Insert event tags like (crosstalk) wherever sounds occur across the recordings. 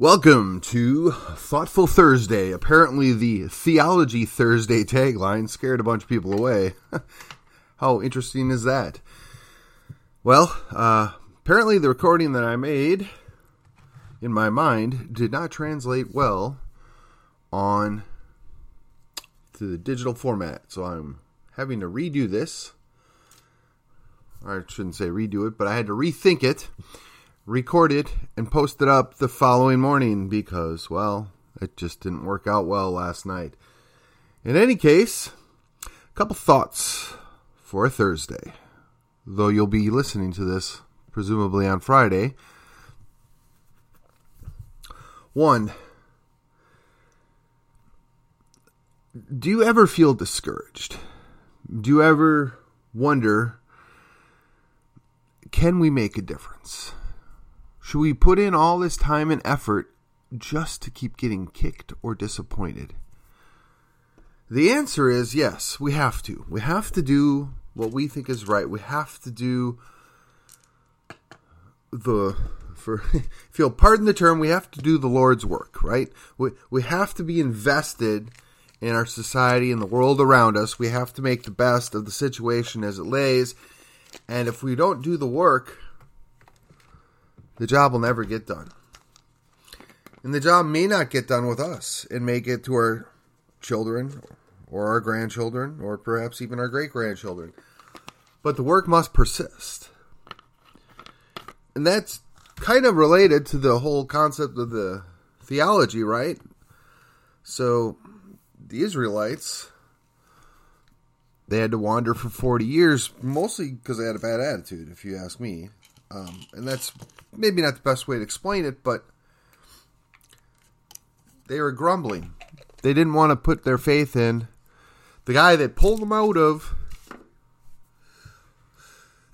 Welcome to Thoughtful Thursday. Apparently, the Theology Thursday tagline scared a bunch of people away. (laughs) How interesting is that? Well, uh, apparently, the recording that I made in my mind did not translate well on to the digital format. So I'm having to redo this. I shouldn't say redo it, but I had to rethink it record it, and post it up the following morning because, well, it just didn't work out well last night. In any case, a couple thoughts for a Thursday. Though you'll be listening to this presumably on Friday. One, do you ever feel discouraged? Do you ever wonder, can we make a difference? Should we put in all this time and effort just to keep getting kicked or disappointed? The answer is yes, we have to. We have to do what we think is right. We have to do the for (laughs) if you'll pardon the term, we have to do the Lord's work, right? We we have to be invested in our society and the world around us. We have to make the best of the situation as it lays. And if we don't do the work, the job will never get done. And the job may not get done with us. and may get to our children or our grandchildren or perhaps even our great grandchildren. But the work must persist. And that's kind of related to the whole concept of the theology, right? So the Israelites they had to wander for 40 years mostly because they had a bad attitude if you ask me um, and that's maybe not the best way to explain it, but they were grumbling. They didn't want to put their faith in the guy that pulled them out of.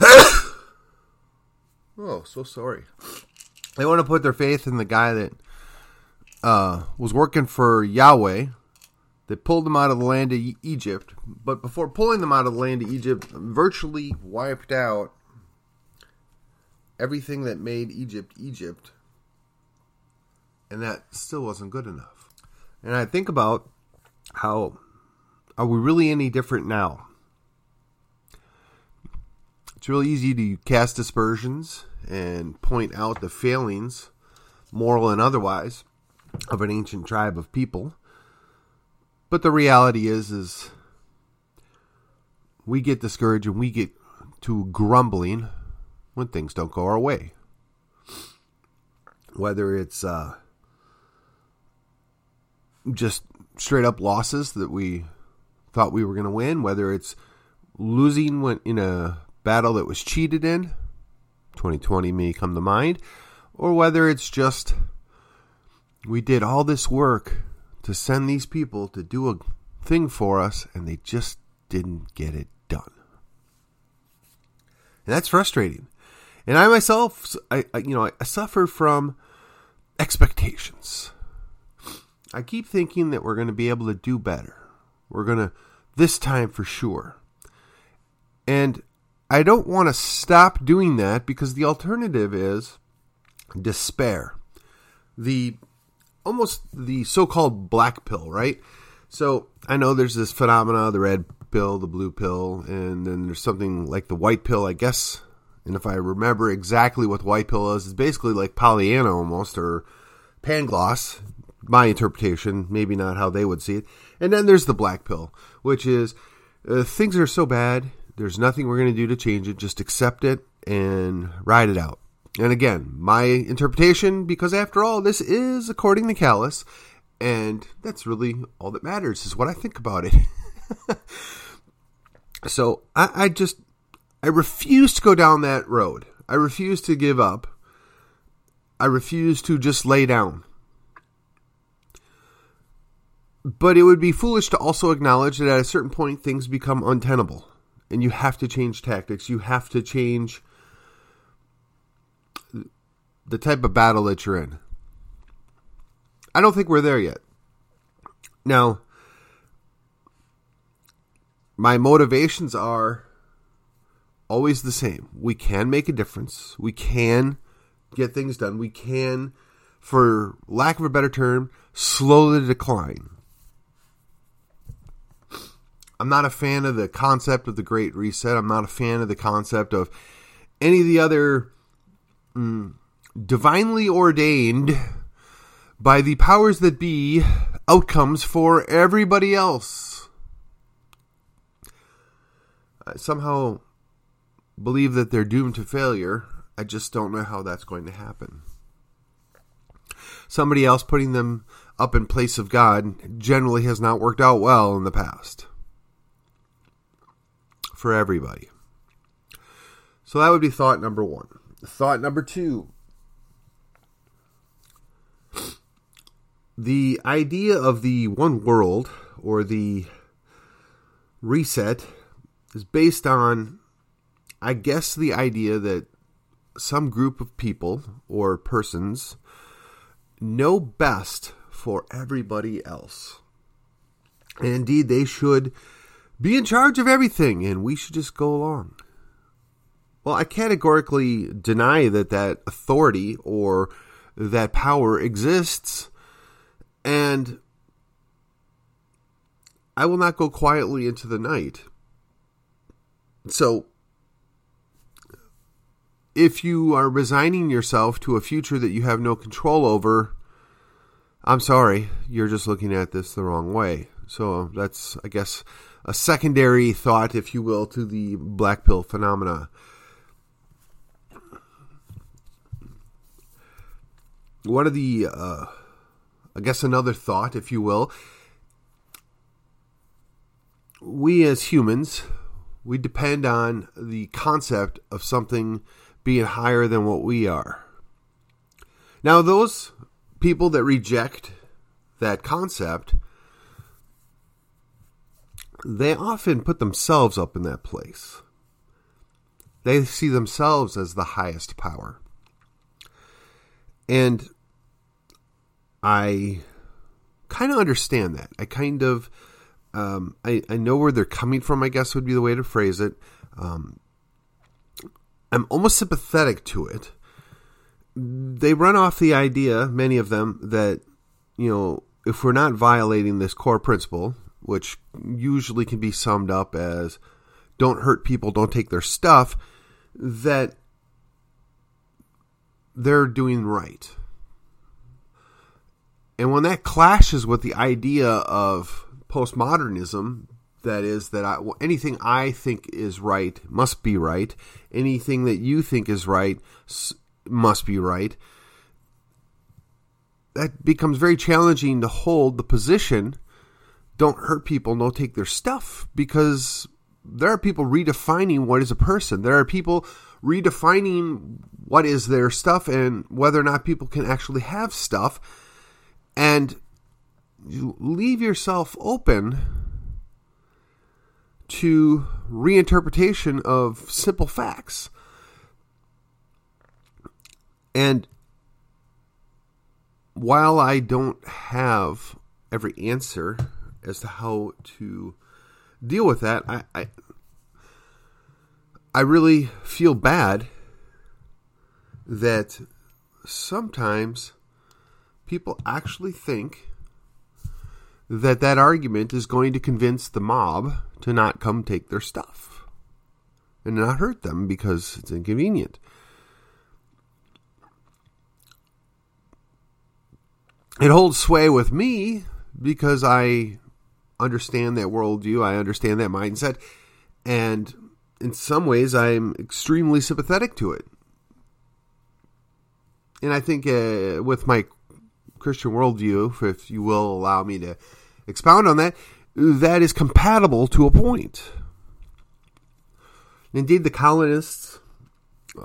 (coughs) oh, so sorry. They want to put their faith in the guy that uh, was working for Yahweh, that pulled them out of the land of Egypt. But before pulling them out of the land of Egypt, virtually wiped out everything that made Egypt Egypt, and that still wasn't good enough. And I think about how are we really any different now? It's really easy to cast aspersions and point out the failings, moral and otherwise, of an ancient tribe of people. But the reality is is we get discouraged and we get to grumbling when things don't go our way. Whether it's uh, just straight up losses that we thought we were going to win, whether it's losing when in a battle that was cheated in, 2020 may come to mind, or whether it's just we did all this work to send these people to do a thing for us and they just didn't get it done. And that's frustrating. And I myself, I, I you know, I suffer from expectations. I keep thinking that we're going to be able to do better. We're going to this time for sure. And I don't want to stop doing that because the alternative is despair. The almost the so-called black pill, right? So I know there's this phenomena, the red pill, the blue pill, and then there's something like the white pill, I guess and if I remember exactly what the white pill is, it's basically like Pollyanna almost, or Pangloss, my interpretation, maybe not how they would see it. And then there's the black pill, which is uh, things are so bad, there's nothing we're going to do to change it, just accept it and ride it out. And again, my interpretation, because after all, this is according to Callus, and that's really all that matters, is what I think about it. (laughs) so I, I just I refuse to go down that road. I refuse to give up. I refuse to just lay down. But it would be foolish to also acknowledge that at a certain point things become untenable and you have to change tactics. You have to change the type of battle that you're in. I don't think we're there yet. Now, my motivations are always the same. We can make a difference. We can get things done. We can for lack of a better term, slowly decline. I'm not a fan of the concept of the Great Reset. I'm not a fan of the concept of any of the other mm, divinely ordained by the powers that be outcomes for everybody else. Somehow believe that they're doomed to failure. I just don't know how that's going to happen. Somebody else putting them up in place of God generally has not worked out well in the past for everybody. So that would be thought number one. Thought number two the idea of the one world or the reset is based on, I guess, the idea that some group of people or persons know best for everybody else. And indeed, they should be in charge of everything and we should just go along. Well, I categorically deny that that authority or that power exists and I will not go quietly into the night. So, if you are resigning yourself to a future that you have no control over, I'm sorry, you're just looking at this the wrong way. So, that's, I guess, a secondary thought, if you will, to the black pill phenomena. One of the uh, I guess another thought, if you will. We as humans, we depend on the concept of something being higher than what we are. Now, those people that reject that concept, they often put themselves up in that place. They see themselves as the highest power. And I kind of understand that. I kind of, um, I, I know where they're coming from, I guess would be the way to phrase it. Um, I'm almost sympathetic to it. They run off the idea, many of them, that, you know, if we're not violating this core principle, which usually can be summed up as don't hurt people, don't take their stuff, that they're doing right. And when that clashes with the idea of postmodernism, that is, that I, anything I think is right must be right, anything that you think is right must be right, that becomes very challenging to hold the position. Don't hurt people, don't take their stuff, because there are people redefining what is a person. There are people redefining what is their stuff and whether or not people can actually have stuff. And you leave yourself open to reinterpretation of simple facts. And while I don't have every answer as to how to deal with that, I, I, I really feel bad that sometimes people actually think that that argument is going to convince the mob to not come take their stuff and not hurt them because it's inconvenient. It holds sway with me because I understand that worldview, I understand that mindset, and in some ways I'm extremely sympathetic to it. And I think uh, with my Christian worldview, if you will allow me to expound on that, that is compatible to a point. Indeed, the colonists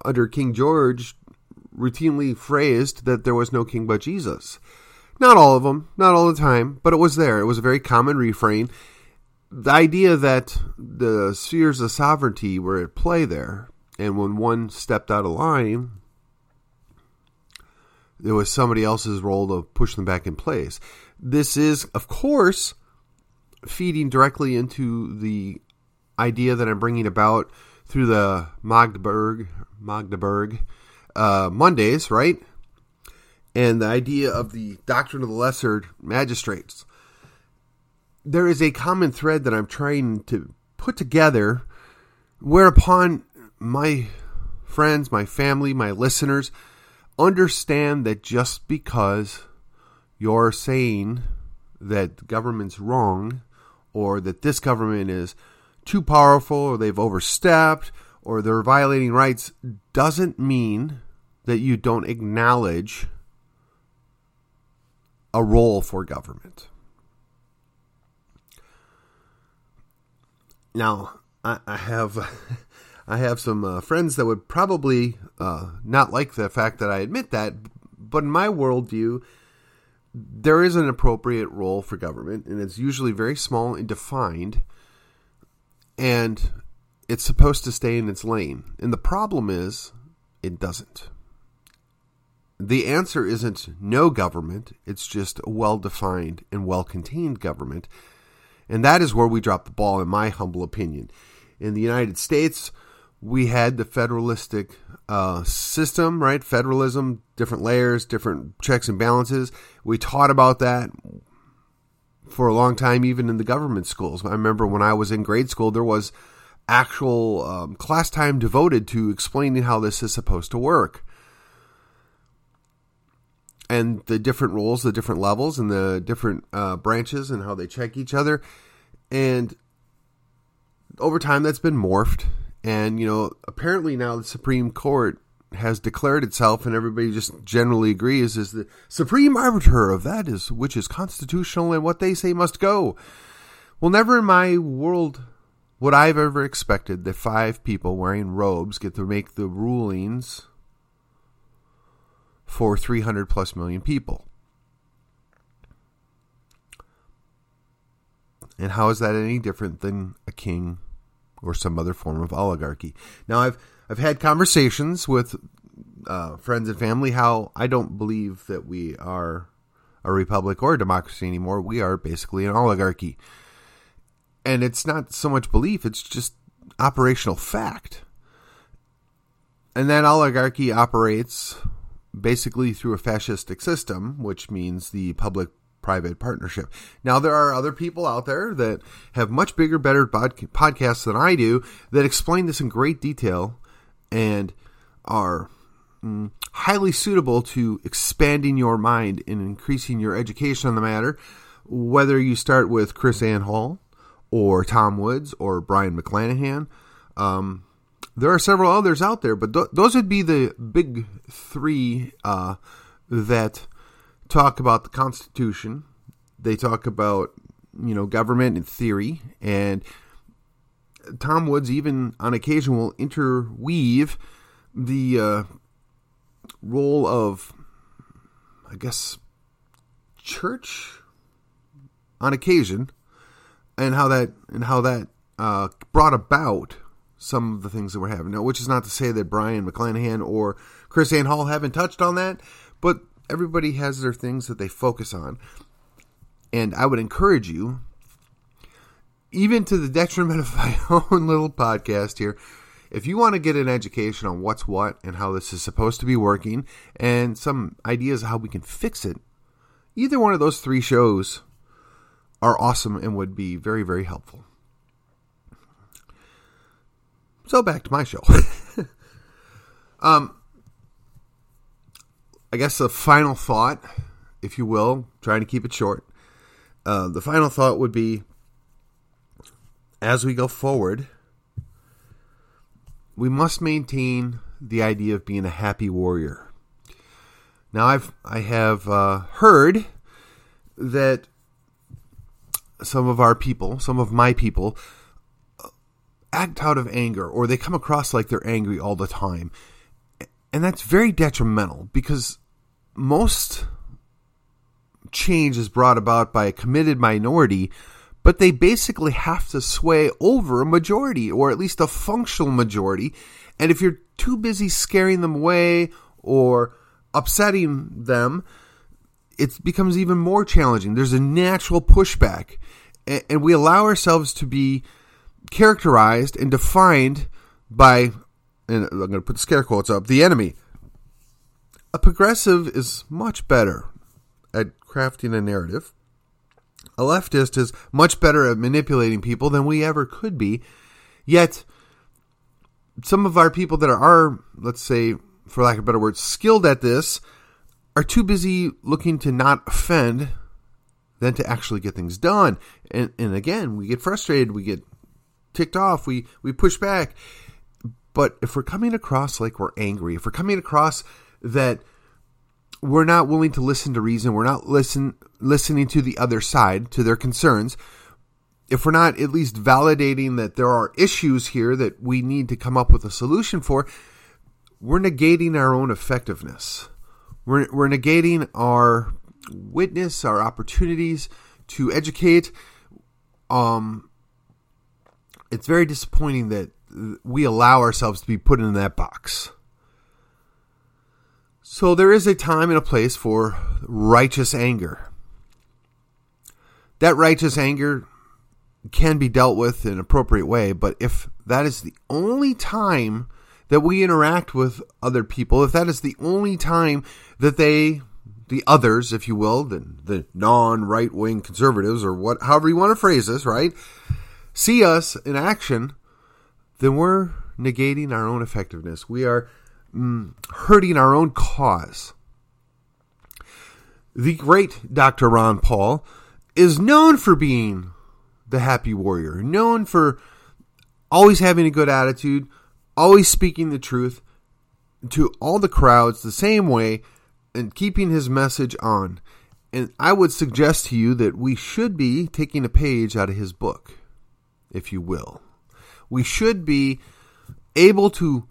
under King George routinely phrased that there was no king but Jesus. Not all of them, not all the time, but it was there. It was a very common refrain. The idea that the spheres of sovereignty were at play there, and when one stepped out of line, it was somebody else's role to push them back in place. This is, of course, feeding directly into the idea that I'm bringing about through the Magdeburg Magdeburg uh, Mondays, right? and the idea of the doctrine of the lesser magistrates. There is a common thread that I'm trying to put together, whereupon my friends, my family, my listeners understand that just because you're saying that government's wrong or that this government is too powerful or they've overstepped or they're violating rights doesn't mean that you don't acknowledge a role for government. Now, I, I have (laughs) I have some uh, friends that would probably uh, not like the fact that I admit that, but in my worldview, there is an appropriate role for government, and it's usually very small and defined, and it's supposed to stay in its lane. And the problem is, it doesn't. The answer isn't no government, it's just a well defined and well contained government. And that is where we drop the ball, in my humble opinion. In the United States, we had the federalistic uh, system, right? Federalism, different layers, different checks and balances. We taught about that for a long time, even in the government schools. I remember when I was in grade school, there was actual um, class time devoted to explaining how this is supposed to work. And the different roles, the different levels, and the different uh, branches, and how they check each other. And over time, that's been morphed and, you know, apparently now the Supreme Court has declared itself, and everybody just generally agrees, is the supreme arbiter of that is which is constitutional and what they say must go. Well, never in my world would I have ever expected that five people wearing robes get to make the rulings for 300 plus million people. And how is that any different than a king or some other form of oligarchy. Now, I've I've had conversations with uh, friends and family how I don't believe that we are a republic or a democracy anymore. We are basically an oligarchy, and it's not so much belief; it's just operational fact. And that oligarchy operates basically through a fascistic system, which means the public private partnership. Now, there are other people out there that have much bigger, better podcasts than I do that explain this in great detail and are mm, highly suitable to expanding your mind and increasing your education on the matter. Whether you start with KrisAnne Hall or Tom Woods or Brion McClanahan, um, there are several others out there, but th- those would be the big three uh, that talk about the Constitution. They talk about you know government and theory, and Tom Woods even on occasion will interweave the uh, role of, I guess, church on occasion, and how that and how that uh, brought about some of the things that we're having now. Which is not to say that Brion McClanahan or KrisAnne Hall haven't touched on that, but everybody has their things that they focus on. And I would encourage you, even to the detriment of my (laughs) own little podcast here, if you want to get an education on what's what and how this is supposed to be working and some ideas how we can fix it, either one of those three shows are awesome and would be very, very helpful. So back to my show. (laughs) um, I guess a final thought, if you will, trying to keep it short. Uh, the final thought would be as we go forward, we must maintain the idea of being a happy warrior. Now, I've I have uh, heard that some of our people, some of my people, uh, act out of anger, or they come across like they're angry all the time, and that's very detrimental because most change is brought about by a committed minority, but they basically have to sway over a majority, or at least a functional majority. And if you're too busy scaring them away or upsetting them, it becomes even more challenging. There's a natural pushback, and we allow ourselves to be characterized and defined by, and I'm going to put scare quotes up, the enemy a progressive is much better at crafting a narrative. A leftist is much better at manipulating people than we ever could be. Yet, some of our people that are, let's say, for lack of a better word, skilled at this are too busy looking to not offend than to actually get things done. And, and again, we get frustrated, we get ticked off, we, we push back. But if we're coming across like we're angry, if we're coming across that we're not willing to listen to reason, we're not listen listening to the other side, to their concerns, if we're not at least validating that there are issues here that we need to come up with a solution for, we're negating our own effectiveness. We're, we're negating our witness, our opportunities to educate. Um, it's very disappointing that we allow ourselves to be put in that box. So there is a time and a place for righteous anger. That righteous anger can be dealt with in an appropriate way, but if that is the only time that we interact with other people, if that is the only time that they, the others, if you will, the, the non right wing conservatives, or what, however you want to phrase this, right, see us in action, then we're negating our own effectiveness. We are mm, hurting our own cause. The great Dr. Ron Paul is known for being the happy warrior, known for always having a good attitude, always speaking the truth to all the crowds the same way and keeping his message on. And I would suggest to you that we should be taking a page out of his book, if you will. We should be able to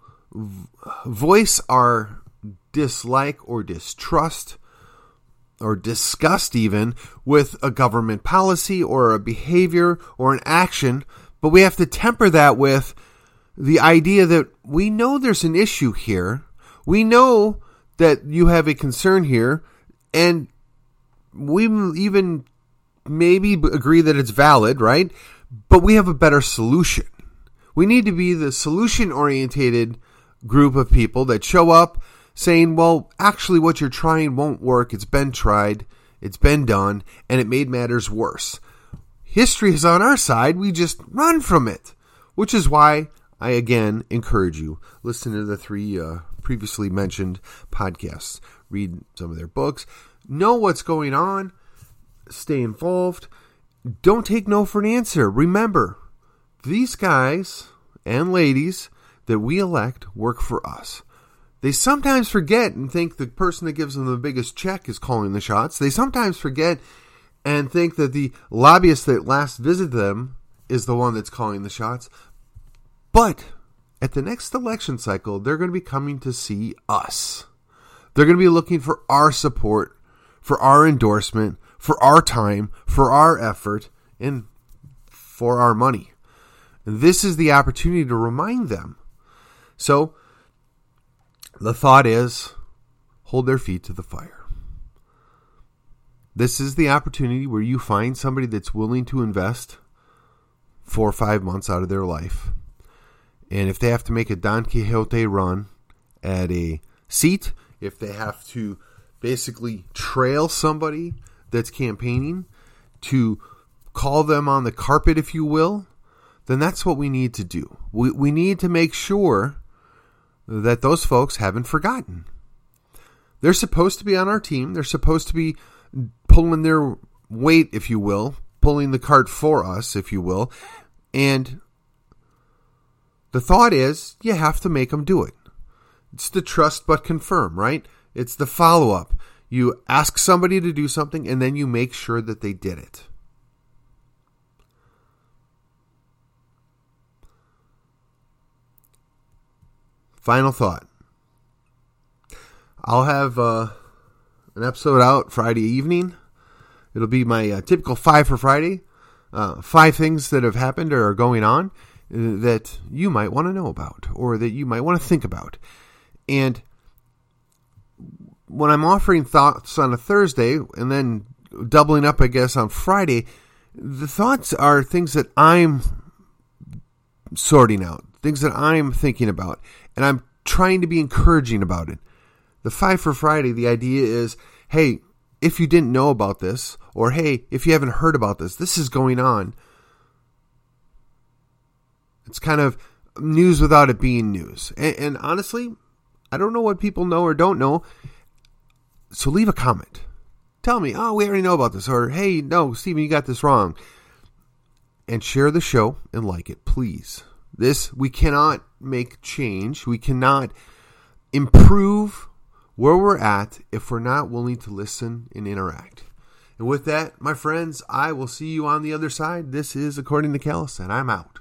voice our dislike or distrust or disgust even with a government policy or a behavior or an action, but we have to temper that with the idea that we know there's an issue here. We know that you have a concern here, and we even maybe agree that it's valid, right? But we have a better solution. We need to be the solution orientated group of people that show up saying, well, actually, what you're trying won't work. It's been tried, it's been done, and it made matters worse. History is on our side. We just run from it, which is why I again encourage you listen to the three uh, previously mentioned podcasts, read some of their books, know what's going on, stay involved. Don't take no for an answer. Remember, these guys and ladies that we elect work for us. They sometimes forget and think the person that gives them the biggest check is calling the shots. They sometimes forget and think that the lobbyist that last visited them is the one that's calling the shots. But at the next election cycle, they're going to be coming to see us. They're going to be looking for our support, for our endorsement, for our time, for our effort, and for our money. And this is the opportunity to remind them. So, the thought is hold their feet to the fire. This is the opportunity where you find somebody that's willing to invest four or five months out of their life. And if they have to make a Don Quixote run at a seat, if they have to basically trail somebody that's campaigning to call them on the carpet, if you will, then that's what we need to do. We, we need to make sure that those folks haven't forgotten. They're supposed to be on our team. They're supposed to be pulling their weight, if you will, pulling the cart for us, if you will. And the thought is you have to make them do it. It's the trust but confirm, right? It's the follow up. You ask somebody to do something and then you make sure that they did it. Final thought. I'll have uh, an episode out Friday evening. It'll be my uh, typical five for Friday. Uh, five things that have happened or are going on uh, that you might want to know about or that you might want to think about. And when I'm offering thoughts on a Thursday and then doubling up, I guess, on Friday, the thoughts are things that I'm sorting out, things that I'm thinking about and I'm trying to be encouraging about it. The Five for Friday, the idea is hey, if you didn't know about this, or hey, if you haven't heard about this, this is going on. It's kind of news without it being news. And, and, honestly, I don't know what people know or don't know. So leave a comment. Tell me, oh, we already know about this. Or, hey, no, Stephen, you got this wrong. And share the show and like it, please. This, we cannot make change. We cannot improve where we're at if we're not willing to listen and interact. And with that, my friends, I will see you on the other side. This is According to Callus, and I'm out.